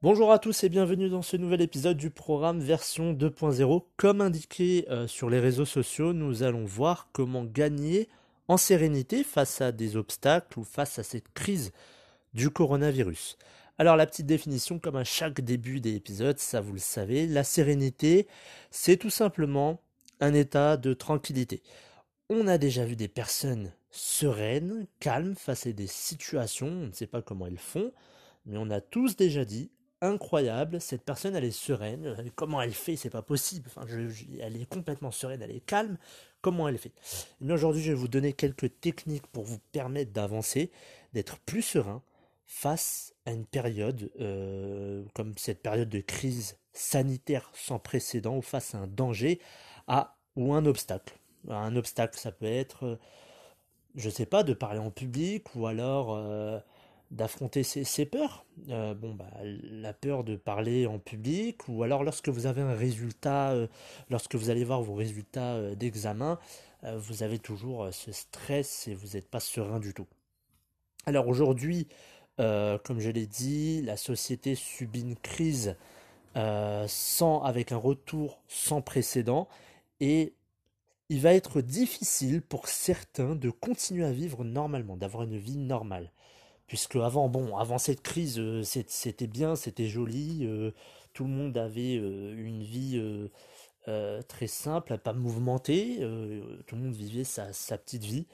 Bonjour à tous et bienvenue dans ce nouvel épisode du programme version 2.0. Comme indiqué euh, sur les réseaux sociaux, nous allons voir comment gagner en sérénité face à des obstacles ou face à cette crise du coronavirus. Alors la petite définition, comme à chaque début des épisodes, ça vous le savez, la sérénité, c'est tout simplement un état de tranquillité. On a déjà vu des personnes sereines, calmes face à des situations, on ne sait pas comment elles font, mais on a tous déjà dit incroyable. Cette personne, elle est sereine. Comment elle fait, c'est pas possible. Elle est complètement sereine, elle est calme. Comment elle fait? Mais aujourd'hui, je vais vous donner quelques techniques pour vous permettre d'avancer, d'être plus serein face à une période euh, comme cette période de crise sanitaire sans précédent ou face à un danger ou un obstacle. Un obstacle, ça peut être, je sais pas, de parler en public ou alors euh, d'affronter ses, peurs. Euh, bon, bah, la peur de parler en public, ou alors lorsque vous avez un résultat, euh, lorsque vous allez voir vos résultats euh, d'examen, vous avez toujours ce stress et vous n'êtes pas serein du tout. Alors aujourd'hui, comme je l'ai dit, la société subit une crise sans, avec un retour sans précédent et il va être difficile pour certains de continuer à vivre normalement, d'avoir une vie normale puisque avant, bon, avant cette crise, euh, c'était bien, c'était joli, euh, tout le monde avait euh, une vie très simple, pas mouvementée, tout le monde vivait sa, petite vie,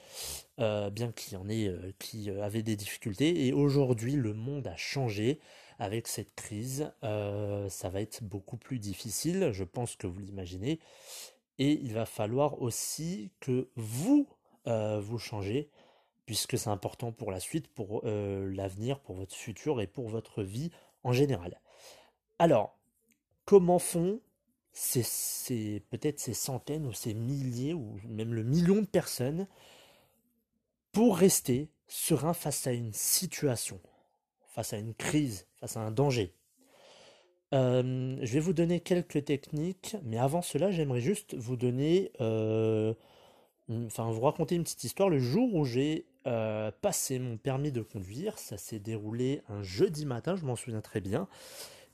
bien qu'il y en ait qui avaient des difficultés. Et aujourd'hui, le monde a changé avec cette crise. ça va être beaucoup plus difficile, je pense que vous l'imaginez. Et il va falloir aussi que vous, vous changez puisque c'est important pour la suite, pour euh, l'avenir, pour votre futur et pour votre vie en général. Alors, comment font ces, peut-être ces centaines ou ces milliers ou même le million de personnes pour rester serein face à une situation, face à une crise, face à un danger? Euh, Je vais vous donner quelques techniques, mais avant cela, j'aimerais juste vous donner... Euh, enfin, vous raconter une petite histoire. Le jour où j'ai euh, passé mon permis de conduire. Ça s'est déroulé un jeudi matin, je m'en souviens très bien.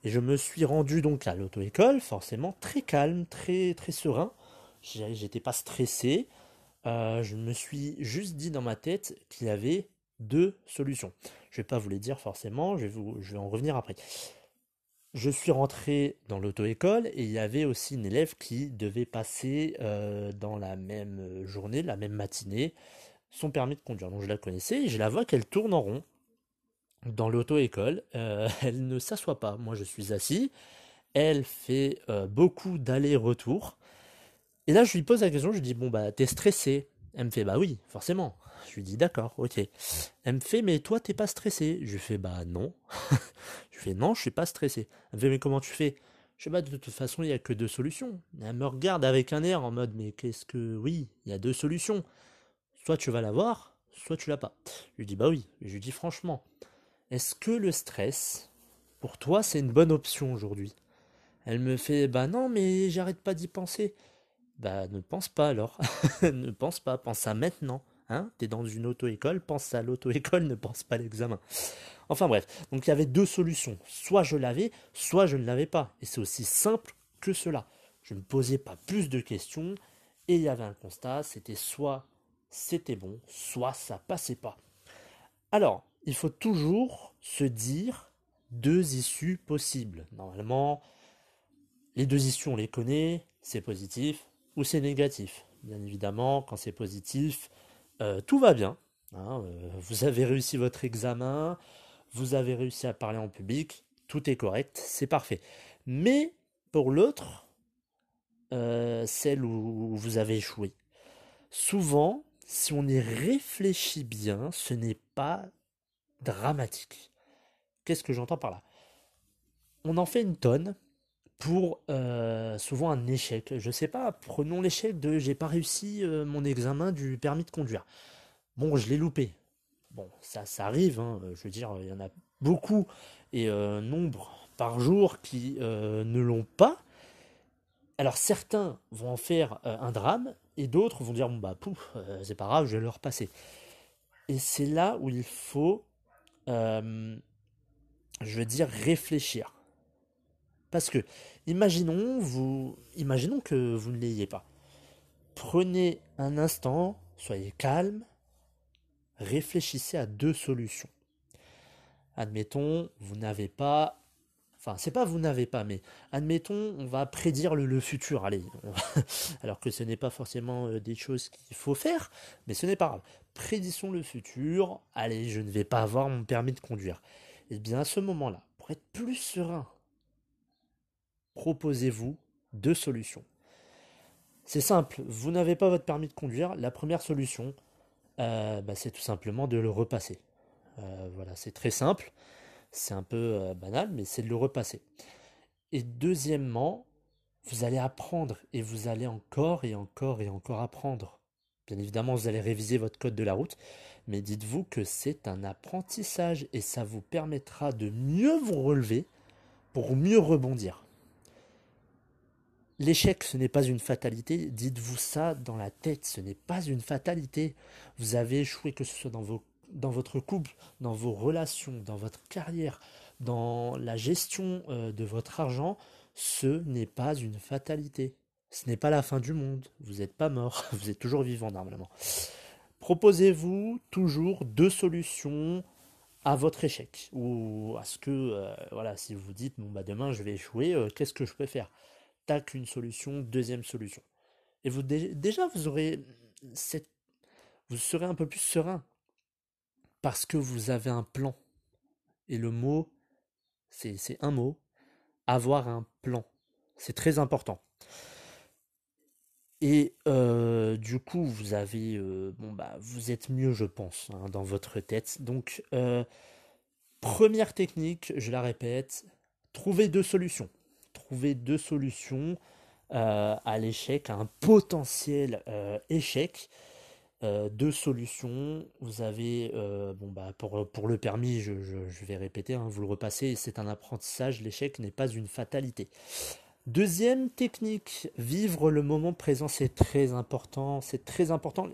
Et je me suis rendu donc à l'auto-école, forcément très calme, très très serein. J'étais pas stressé. Je me suis juste dit dans ma tête qu'il y avait deux solutions. Je vais pas vous les dire forcément, je vais, vous, je vais en revenir après. Je suis rentré dans l'auto-école et il y avait aussi une élève qui devait passer euh, dans la même journée, la même matinée, son permis de conduire. Donc je la connaissais et je la vois qu'elle tourne en rond dans l'auto-école. Euh, elle ne s'assoit pas. Moi je suis assis. Elle fait euh, beaucoup d'allers-retours. Et là je lui pose la question, je lui dis bon bah t'es stressé. Elle me fait bah oui, forcément. Je lui dis d'accord, ok. Elle me fait mais toi t'es pas stressé. Je lui fais bah non. je lui fais non, je suis pas stressé. Elle me fait mais comment tu fais? Je sais pas, de toute façon, il n'y a que deux solutions. Elle me regarde avec un air en mode, mais qu'est-ce que. Oui, il y a deux solutions soit tu vas l'avoir, soit tu l'as pas. Je lui dis bah oui. Je lui dis franchement, est-ce que le stress, pour toi, c'est une bonne option aujourd'hui? Elle me fait bah non, mais j'arrête pas d'y penser. Bah ne pense pas alors. ne pense pas, pense à maintenant. Hein T'es dans une auto-école, pense à l'auto-école, ne pense pas à l'examen. Enfin bref, donc il y avait deux solutions. Soit je l'avais, soit je ne l'avais pas. Et c'est aussi simple que cela. Je ne posais pas plus de questions et il y avait un constat, c'était soit c'était bon, soit ça passait pas. Alors, il faut toujours se dire deux issues possibles. Normalement, les deux issues, on les connaît, c'est positif ou c'est négatif. Bien évidemment, quand c'est positif, euh, tout va bien. Hein, euh, vous avez réussi votre examen, vous avez réussi à parler en public, tout est correct, c'est parfait. Mais pour l'autre, euh, celle où vous avez échoué, souvent, si on y réfléchit bien, ce n'est pas dramatique. Qu'est-ce que j'entends par là? On en fait une tonne pour euh, souvent un échec. Je sais pas, prenons l'échec de j'ai pas réussi euh, mon examen du permis de conduire. Bon, je l'ai loupé. Bon, ça, ça arrive, hein. je veux dire, il y en a beaucoup et euh, nombre par jour qui ne l'ont pas. Alors certains vont en faire un drame et d'autres vont dire bon bah pouf, c'est pas grave, je vais le repasser. Et c'est là où il faut euh, je veux dire, réfléchir. Parce que, imaginons, vous, imaginons que vous ne l'ayez pas. Prenez un instant, soyez calme, réfléchissez à deux solutions. Admettons, vous n'avez pas Enfin, c'est pas vous n'avez pas, mais admettons, on va prédire le, futur. Allez, alors que ce n'est pas forcément euh, des choses qu'il faut faire, mais ce n'est pas grave. Prédisons le futur. Allez, je ne vais pas avoir mon permis de conduire. Et eh bien, à ce moment-là, pour être plus serein, proposez-vous deux solutions. C'est simple, vous n'avez pas votre permis de conduire. La première solution, euh, bah, c'est tout simplement de le repasser. Euh, voilà, c'est très simple. C'est un peu euh, banal, mais c'est de le repasser. Et deuxièmement, vous allez apprendre et vous allez encore et encore et encore apprendre. Bien évidemment, vous allez réviser votre code de la route, mais dites-vous que c'est un apprentissage et ça vous permettra de mieux vous relever pour mieux rebondir. L'échec, ce n'est pas une fatalité. Dites-vous ça dans la tête, ce n'est pas une fatalité. Vous avez échoué, que ce soit dans votre couple, dans vos relations, dans votre carrière, dans la gestion euh, de votre argent, ce n'est pas une fatalité. Ce n'est pas la fin du monde. Vous n'êtes pas mort. Vous êtes toujours vivant normalement. Proposez-vous toujours deux solutions à votre échec ou à ce que euh, voilà si vous dites bon bah demain je vais échouer euh, qu'est-ce que je peux faire? Tac une solution deuxième solution et vous déjà vous aurez cette vous serez un peu plus serein parce que vous avez un plan. Et le mot, c'est un mot, avoir un plan. C'est très important. Et euh, du coup, vous avez, euh, bon bah, vous êtes mieux, je pense, hein, dans votre tête. Donc, euh, première technique, je la répète, trouver deux solutions. Deux solutions à l'échec, à un potentiel échec. Euh, deux solutions. Vous avez, euh, bon bah pour, pour le permis, je, vais répéter, hein, vous le repassez, c'est un apprentissage, l'échec n'est pas une fatalité. Deuxième technique, vivre le moment présent, c'est très important, c'est très important.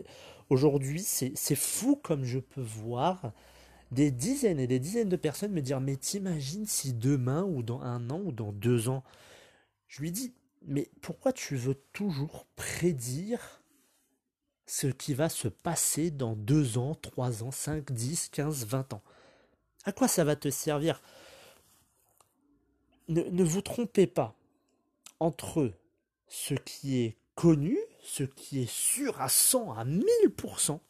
Aujourd'hui, c'est fou comme je peux voir des dizaines et des dizaines de personnes me dire, mais t'imagines si demain ou dans un an ou dans deux ans, je lui dis, mais pourquoi tu veux toujours prédire ce qui va se passer dans 2 ans, 3 ans, 5, 10, 15, 20 ans? À quoi ça va te servir? Ne, vous trompez pas entre ce qui est connu, ce qui est sûr à 100, à 1000%,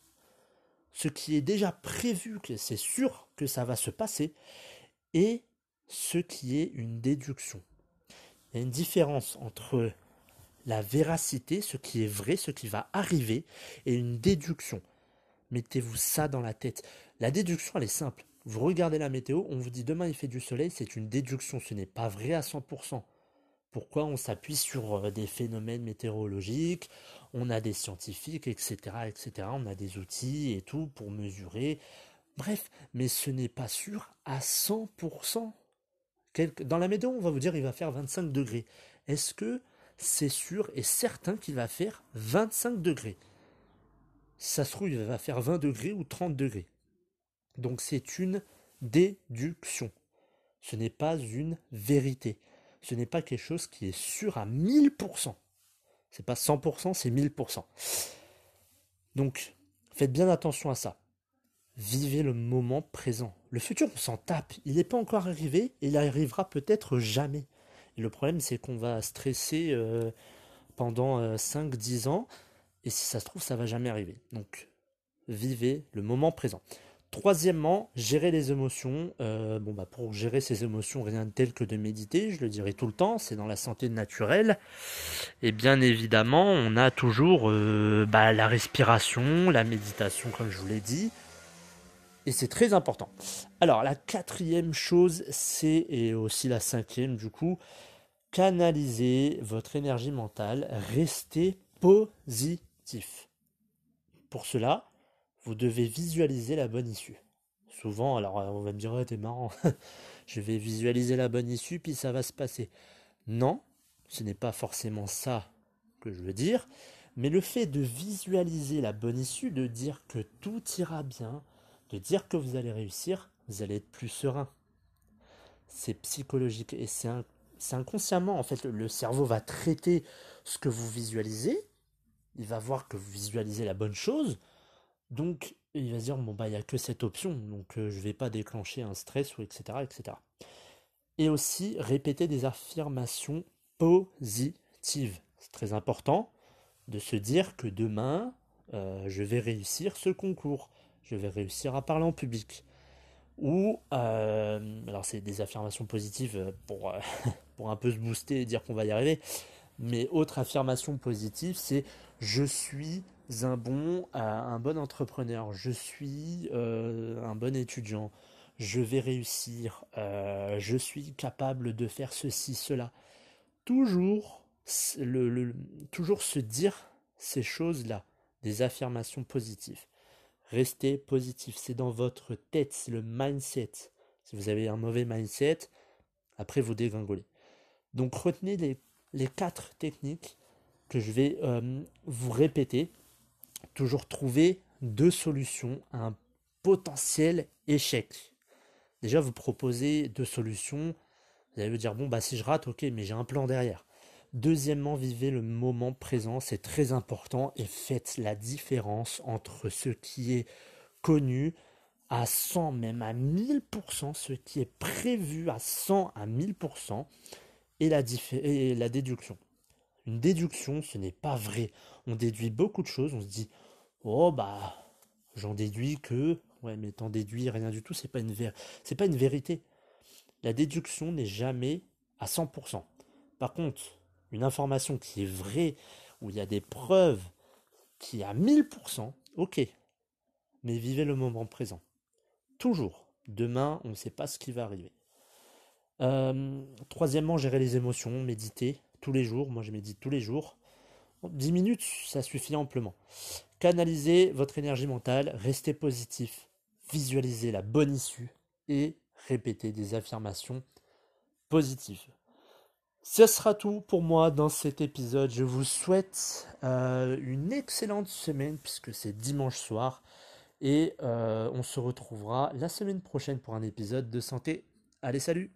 ce qui est déjà prévu, c'est sûr que ça va se passer, et ce qui est une déduction. Il y a une différence entre la véracité, ce qui est vrai, ce qui va arriver, et une déduction. Mettez-vous ça dans la tête. La déduction, elle est simple. Vous regardez la météo, on vous dit demain il fait du soleil, c'est une déduction, ce n'est pas vrai à 100%. Pourquoi on s'appuie sur euh, des phénomènes météorologiques, on a des scientifiques, etc., etc., on a des outils et tout pour mesurer. Bref, mais ce n'est pas sûr à 100%. Dans la météo, on va vous dire il va faire 25 degrés. Est-ce que c'est sûr et certain qu'il va faire 25 degrés? Ça se trouve, il va faire 20 degrés ou 30 degrés. Donc c'est une déduction. Ce n'est pas une vérité. Ce n'est pas quelque chose qui est sûr à 1000%. C'est pas 100%, c'est 1000%. Donc, faites bien attention à ça. Vivez le moment présent. Le futur, on s'en tape. Il n'est pas encore arrivé et il arrivera peut-être jamais. Le problème, c'est qu'on va stresser euh, pendant 5-10 euh, ans, et si ça se trouve, ça va jamais arriver. Donc, vivez le moment présent. Troisièmement, gérer les émotions. Euh, bon, bah, pour gérer ses émotions, rien de tel que de méditer, je le dirai tout le temps, c'est dans la santé naturelle. Et bien évidemment, on a toujours euh, bah, la respiration, la méditation, comme je vous l'ai dit. Et c'est très important. Alors, la quatrième chose, c'est, et aussi la cinquième du coup, canaliser votre énergie mentale, restez positif. Pour cela, vous devez visualiser la bonne issue. Souvent, alors on va me dire, t'es marrant, je vais visualiser la bonne issue, puis ça va se passer. Non, ce n'est pas forcément ça que je veux dire, mais le fait de visualiser la bonne issue, de dire que tout ira bien, de dire que vous allez réussir, vous allez être plus serein. C'est psychologique et c'est inconsciemment, en fait, le cerveau va traiter ce que vous visualisez, il va voir que vous visualisez la bonne chose, donc, il va se dire, bon, bah, il n'y a que cette option, donc euh, je ne vais pas déclencher un stress, ou etc., etc. Et aussi, répéter des affirmations positives. C'est très important de se dire que demain, euh, je vais réussir ce concours, je vais réussir à parler en public. Ou, euh, alors c'est des affirmations positives pour, pour un peu se booster et dire qu'on va y arriver, mais autre affirmation positive, c'est je suis un bon, un bon entrepreneur, je suis euh, un bon étudiant, je vais réussir, euh, je suis capable de faire ceci, cela. Toujours, toujours se dire ces choses-là, des affirmations positives. Restez positif, c'est dans votre tête, c'est le mindset. Si vous avez un mauvais mindset, après vous dégringolez. Donc retenez les, les quatre techniques que je vais euh, vous répéter toujours trouver deux solutions à un potentiel échec. Déjà, vous proposez deux solutions. Vous allez vous dire, bon, bah, si je rate, ok, mais j'ai un plan derrière. Deuxièmement, vivez le moment présent, c'est très important et faites la différence entre ce qui est connu à 100, même à 1000%, ce qui est prévu à 100 à 1000% et la, et la déduction. Une déduction, ce n'est pas vrai. On déduit beaucoup de choses, on se dit, oh bah, j'en déduis que, ouais, mais t'en déduis rien du tout, c'est pas une c'est pas une vérité. La déduction n'est jamais à 100%. Par contre, une information qui est vraie, où il y a des preuves qui est à 1000%, ok. Mais vivez le moment présent. Toujours. Demain, on ne sait pas ce qui va arriver. Euh, troisièmement, gérer les émotions, méditer tous les jours. Moi, je médite tous les jours. 10 minutes, ça suffit amplement. Canalisez votre énergie mentale, restez positif, visualisez la bonne issue et répétez des affirmations positives. Ce sera tout pour moi dans cet épisode. Je vous souhaite euh, une excellente semaine puisque c'est dimanche soir. Et euh, on se retrouvera la semaine prochaine pour un épisode de santé. Allez, salut